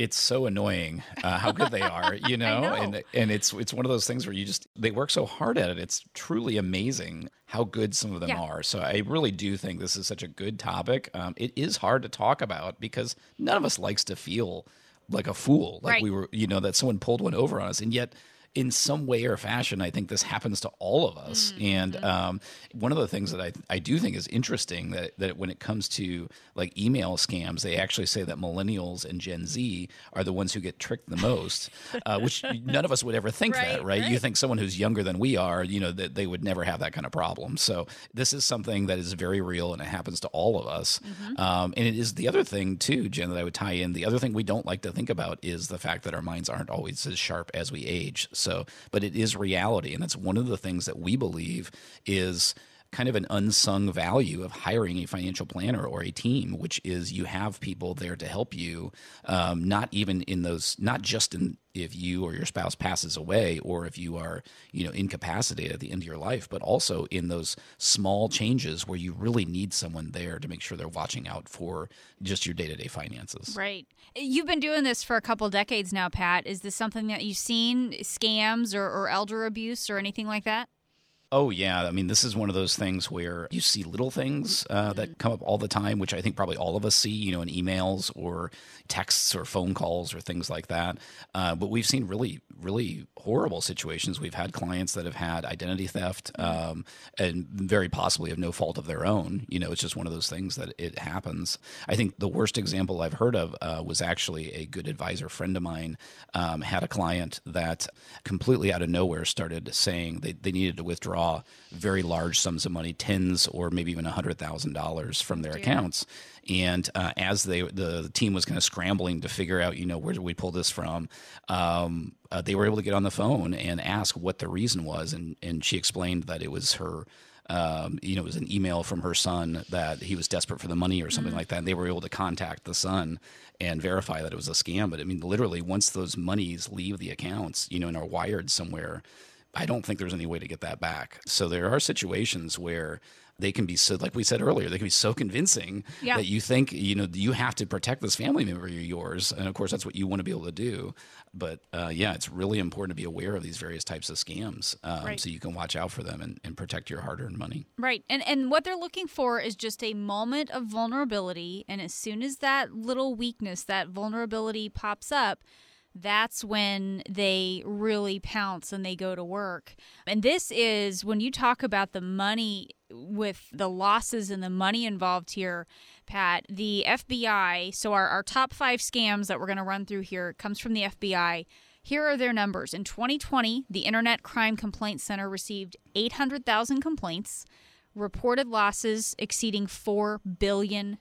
it's so annoying uh, how good they are, you know? know? and and it's it's one of those things where you just they work so hard at it. It's truly amazing how good some of them Yeah. are. So I really do think this is such a good topic. Um, it is hard to talk about because none of us likes to feel like a fool, like Right. we were, you know, that someone pulled one over on us, and yet. In some way or fashion, I think this happens to all of us. Mm-hmm. And um, one of the things that I, I do think is interesting that, that when it comes to like email scams, they actually say that millennials and Gen Z are the ones who get tricked the most, uh, which none of us would ever think that, Right, right? You think someone who's younger than we are, you know, that they would never have that kind of problem. So this is something that is very real and it happens to all of us. Mm-hmm. Um, and it is the other thing too, Jen, that I would tie in. The other thing we don't like to think about is the fact that our minds aren't always as sharp as we age. So, but it is reality, and that's one of the things that we believe is kind of an unsung value of hiring a financial planner or a team, which is you have people there to help you, um, not even in those, not just in if you or your spouse passes away or if you are, you know, incapacitated at the end of your life, but also in those small changes where you really need someone there to make sure they're watching out for just your day to day finances. Right. You've been doing this for a couple decades now, Pat. Is this something that you've seen scams or, or elder abuse or anything like that? Oh yeah, I mean this is one of those things where you see little things uh, that come up all the time, which I think probably all of us see, you know, in emails or texts or phone calls or things like that. Uh, but we've seen really, really horrible situations. We've had clients that have had identity theft, um, and very possibly of no fault of their own. You know, it's just one of those things that it happens. I think the worst example I've heard of uh, was actually a good advisor friend of mine um, had a client that completely out of nowhere started saying they, they needed to withdraw very large sums of money, tens or maybe even a hundred thousand dollars from their accounts. And uh, as they the, team was kind of scrambling to figure out, you know, where did we pull this from, um, uh, they were able to get on the phone and ask what the reason was, and and she explained that it was her. Um, you know, it was an email from her son that he was desperate for the money or something like that. And they were able to contact the son and verify that it was a scam. But I mean, literally, once those monies leave the accounts, you know, and are wired somewhere, I don't think there's any way to get that back. So there are situations where they can be so, like we said earlier, they can be so convincing Yeah. that you think, you know, you have to protect this family member of yours. And of course, that's what you want to be able to do. But uh, yeah, it's really important to be aware of these various types of scams um, Right. so you can watch out for them and, and protect your hard earned money. Right. And and what they're looking for is just a moment of vulnerability and as soon as that little weakness, that vulnerability pops up, that's when they really pounce and they go to work. And this is when you talk about the money with the losses and the money involved here, Pat, the FBI, so our, our top five scams that we're going to run through here comes from the FBI. Here are their numbers. In 2020, the Internet Crime Complaint Center received 800,000 complaints, reported losses exceeding $4 billion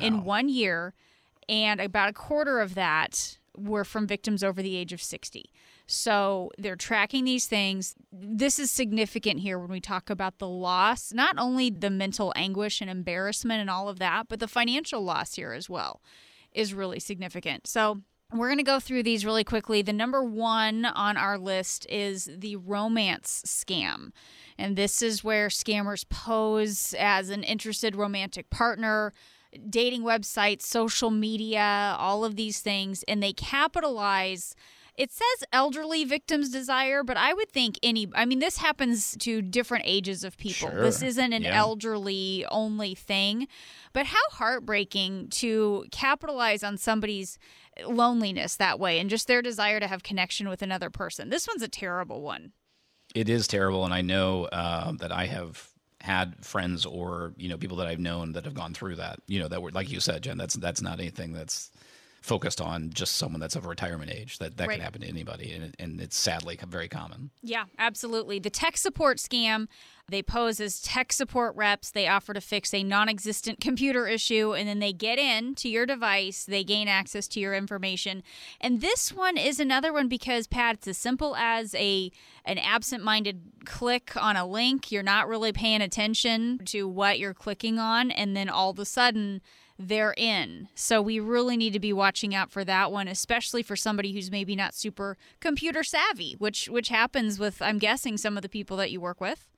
in one year, and about a quarter of that were from victims over the age of 60. So they're tracking these things. This is significant here when we talk about the loss, not only the mental anguish and embarrassment and all of that, but the financial loss here as well is really significant. So We're going to go through these really quickly. The number one on our list is the romance scam. And this is where scammers pose as an interested romantic partner, dating websites, social media, all of these things, and they capitalize. It says elderly victims desire, but I would think any, I mean, this happens to different ages of people. Sure. This isn't an Yeah. elderly only thing. But how heartbreaking to capitalize on somebody's loneliness that way and just their desire to have connection with another person. This one's a terrible one. It is terrible, and I know uh, that I have had friends or you know people that I've known that have gone through that. You know that were like you said, Jen. That's that's not anything that's focused on just someone that's of retirement age. That that Right. can happen to anybody, and, and it's sadly very common. Yeah, absolutely. The tech support scam, they pose as tech support reps. They offer to fix a non existent computer issue, and then they get in to your device. They gain access to your information. And this one is another one because, Pat, it's as simple as a an absent minded click on a link. You're not really paying attention to what you're clicking on, and then all of a sudden, they're in. So we really need to be watching out for that one, especially for somebody who's maybe not super computer savvy, which which happens with I'm guessing some of the people that you work with.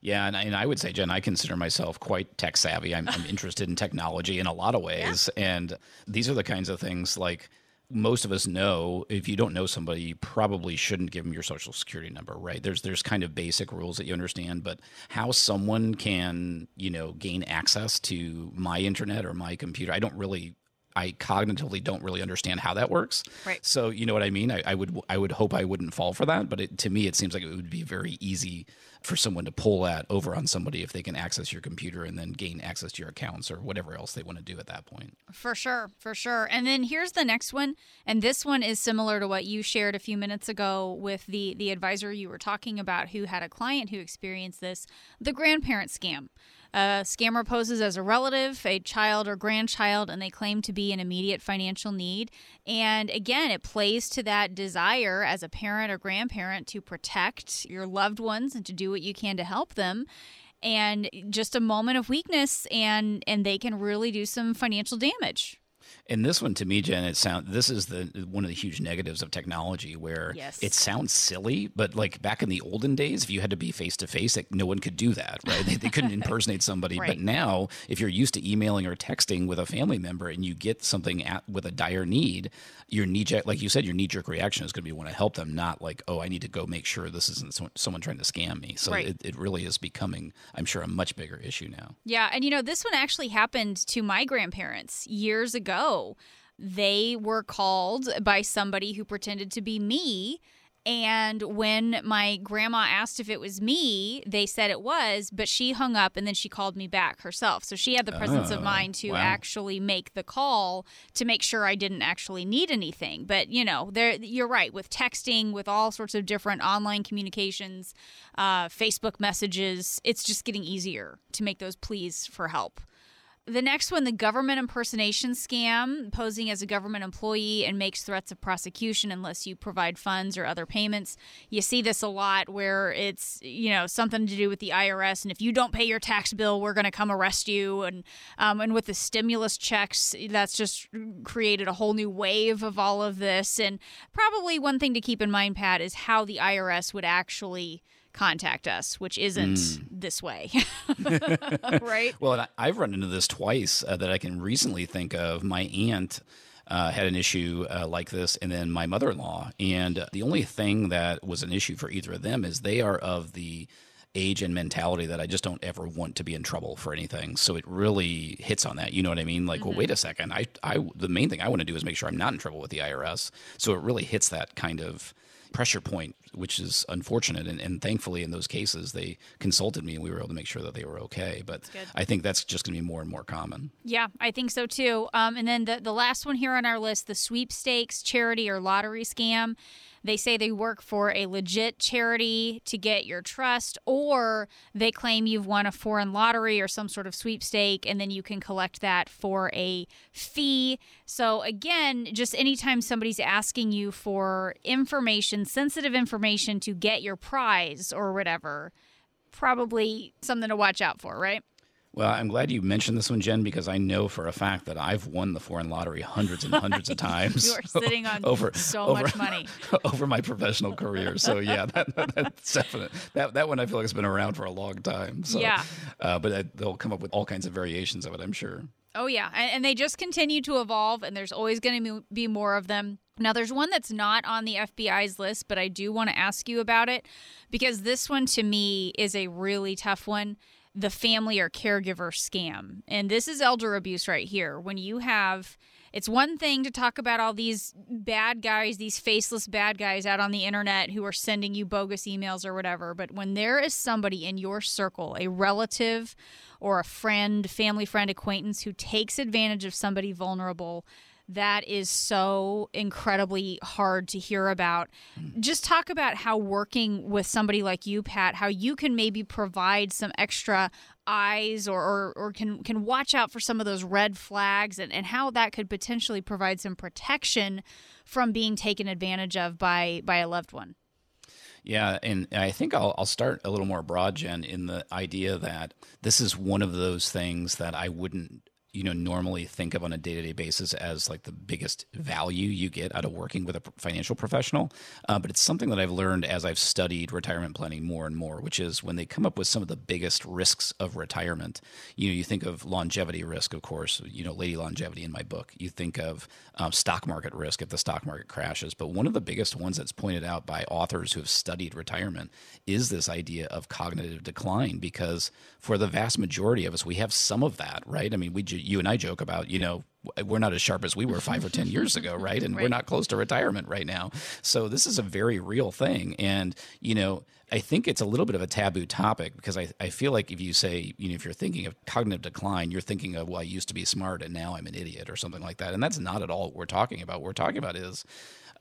Yeah, and I, and I would say, Jen, I consider myself quite tech savvy. I'm, I'm interested in technology in a lot of ways, and these are the kinds of things like most of us know. If you don't know somebody, you probably shouldn't give them your social security number, right? There's there's kind of basic rules that you understand, but how someone can you know gain access to my internet or my computer, I don't really. I cognitively don't really understand how that works. Right. So you know what I mean. I, I would I would hope I wouldn't fall for that, but it, to me it seems like it would be very easy for someone to pull that over on somebody if they can access your computer and then gain access to your accounts or whatever else they want to do at that point. For sure, for sure. And then here's the next one, and this one is similar to what you shared a few minutes ago with the the advisor you were talking about who had a client who experienced this, the grandparent scam. A scammer poses as a relative, a child or grandchild, and they claim to be in immediate financial need. And again, it plays to that desire as a parent or grandparent to protect your loved ones and to do what you can to help them and just a moment of weakness and and they can really do some financial damage And this one to me, Jen, it sound this is the one of the huge negatives of technology where Yes. it sounds silly, but like back in the olden days, if you had to be face to face, like no one could do that, right? They, they couldn't impersonate somebody. Right. But now, if you're used to emailing or texting with a family member and you get something at, with a dire need, your knee jerk, like you said, your knee jerk reaction is going to be want to help them, not like, oh, I need to go make sure this isn't someone, someone trying to scam me. So Right. it, it really is becoming, I'm sure, a much bigger issue now. yeah and you know this one actually happened to my grandparents years ago they were called by somebody who pretended to be me and when my grandma asked if it was me, they said it was, but she hung up and then she called me back herself. So she had the presence of Oh, mind to wow. actually make the call to make sure I didn't actually need anything. But you know, there you're right with texting, with all sorts of different online communications, uh, Facebook messages. It's just getting easier to make those pleas for help. The next one, the government impersonation scam, posing as a government employee and makes threats of prosecution unless you provide funds or other payments. You see this a lot where it's, you know, something to do with the IRS. And if you don't pay your tax bill, we're going to come arrest you. And, um, and with the stimulus checks, that's just created a whole new wave of all of this. And probably one thing to keep in mind, Pat, is how the IRS would actually contact us, which isn't this way. right? Well, and I- I've run into this twice uh, that I can recently think of. My aunt uh, had an issue uh, like this, and then my mother in law. And the only thing that was an issue for either of them is they are of the age and mentality that I just don't ever want to be in trouble for anything. So it really hits on that. You know what I mean? Like, well, wait a second. I, I, the main thing I want to do is make sure I'm not in trouble with the IRS. So it really hits that kind of pressure point, which is unfortunate. And, and thankfully, in those cases, they consulted me and we were able to make sure that they were okay. But. I think that's just going to be more and more common. Yeah, I think so too. Um, and then the, the last one here on our list the sweepstakes, charity, or lottery scam. They say they work for a legit charity to get your trust, or they claim you've won a foreign lottery or some sort of sweepstake, and then you can collect that for a fee. So, again, just anytime somebody's asking you for information, sensitive information to get your prize or whatever, probably something to watch out for, right? Well, I'm glad you mentioned this one, Jen, because I know for a fact that I've won the foreign lottery hundreds and hundreds of times. you are sitting on over so over, much money over my professional career. So yeah, that, that, that's definite. That that one I feel like has been around for a long time. So, Yeah. uh, but uh, they'll come up with all kinds of variations of it. I'm sure. Oh yeah, and, and they just continue to evolve, and there's always going to be more of them. Now, there's one that's not on the FBI's list, but I do want to ask you about it because this one to me is a really tough one the family or caregiver scam. And this is elder abuse right here. When you have, it's one thing to talk about all these bad guys, these faceless bad guys out on the internet who are sending you bogus emails or whatever. But when there is somebody in your circle, a relative or a friend, family friend, acquaintance who takes advantage of somebody vulnerable, that is so incredibly hard to hear about. Just talk about how working with somebody like you, Pat, how you can maybe provide some extra eyes or, or, or can, can watch out for some of those red flags and, and how that could potentially provide some protection from being taken advantage of by, by a loved one. Yeah, and I think I'll, I'll start a little more broad, Jen, in the idea that this is one of those things that I wouldn't you know normally think of on a day-to-day basis as like the biggest value you get out of working with a financial professional. Uh, but it's something that i've learned as i've studied retirement planning more and more which is when they come up with some of the biggest risks of retirement you know you think of longevity risk of course you know lady longevity in my book. You think of um, stock market risk if the stock market crashes. But one of the biggest ones that's pointed out by authors who have studied retirement is this idea of cognitive decline because for the vast majority of us we have some of that right? I mean we you and I joke about, you know, we're not as sharp as we were five or 10 years ago, right? And Right. we're not close to retirement right now. So this is a very real thing. And, you know, I think it's a little bit of a taboo topic because I, I feel like if you say, you know, if you're thinking of cognitive decline, you're thinking of, well, I used to be smart and now I'm an idiot or something like that. And that's not at all what we're talking about. What we're talking about is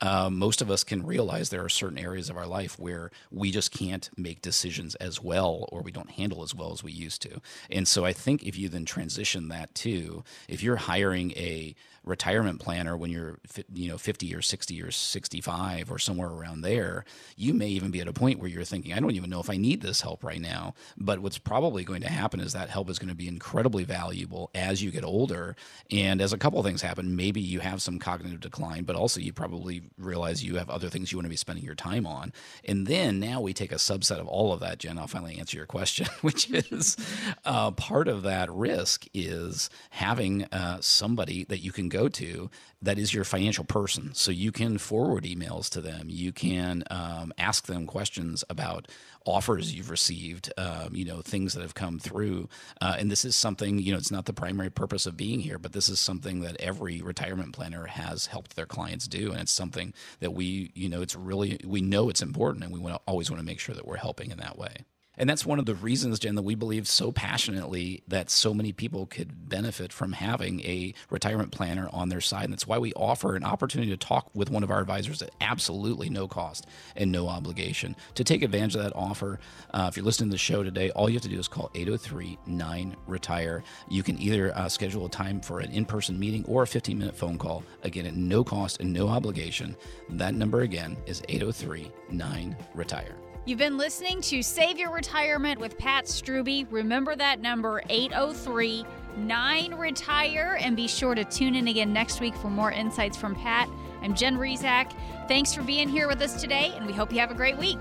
uh, most of us can realize there are certain areas of our life where we just can't make decisions as well or we don't handle as well as we used to. And so I think if you then transition that to if you're hiring a retirement planner when you're you know 50 or 60 or 65 or somewhere around there you may even be at a point where you're thinking I don't even know if I need this help right now. But what's probably going to happen is that help is going to be incredibly valuable as you get older. And as a couple of things happen maybe you have some cognitive decline but also you probably realize you have other things you want to be spending your time on. And then now we take a subset of all of that Jen I'll finally answer your question which is uh, part of that risk is having uh, somebody that you can go to that is your financial person. So you can forward emails to them. You can um, ask them questions about offers you've received, um, you know, things that have come through. Uh, and this is something, you know, it's not the primary purpose of being here, but this is something that every retirement planner has helped their clients do. And it's something that we, you know, it's really, we know it's important and we want to always want to make sure that we're helping in that way. And that's one of the reasons, Jen, that we believe so passionately that so many people could benefit from having a retirement planner on their side. And that's why we offer an opportunity to talk with one of our advisors at absolutely no cost and no obligation. To take advantage of that offer, uh, if you're listening to the show today, all you have to do is call 803 9 Retire. You can either uh, schedule a time for an in person meeting or a 15 minute phone call, again, at no cost and no obligation. That number again is 803 9 Retire. You've been listening to Save Your Retirement with Pat Strubbe. Remember that number 803 9 Retire and be sure to tune in again next week for more insights from Pat. I'm Jen Rizak. Thanks for being here with us today, and we hope you have a great week.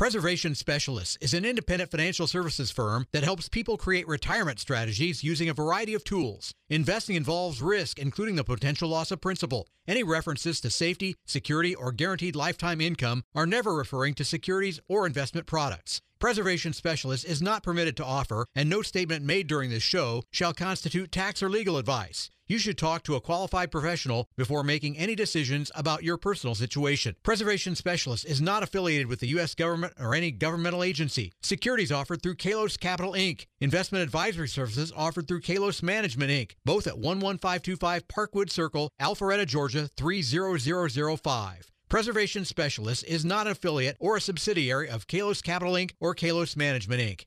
Preservation Specialists is an independent financial services firm that helps people create retirement strategies using a variety of tools. Investing involves risk, including the potential loss of principal. Any references to safety, security, or guaranteed lifetime income are never referring to securities or investment products. Preservation Specialist is not permitted to offer, and no statement made during this show shall constitute tax or legal advice. You should talk to a qualified professional before making any decisions about your personal situation. Preservation Specialist is not affiliated with the U.S. government or any governmental agency. Securities offered through Kalos Capital Inc. Investment advisory services offered through Kalos Management Inc. Both at 11525 Parkwood Circle, Alpharetta, Georgia 30005. Preservation Specialist is not an affiliate or a subsidiary of Kalos Capital Inc. or Kalos Management Inc.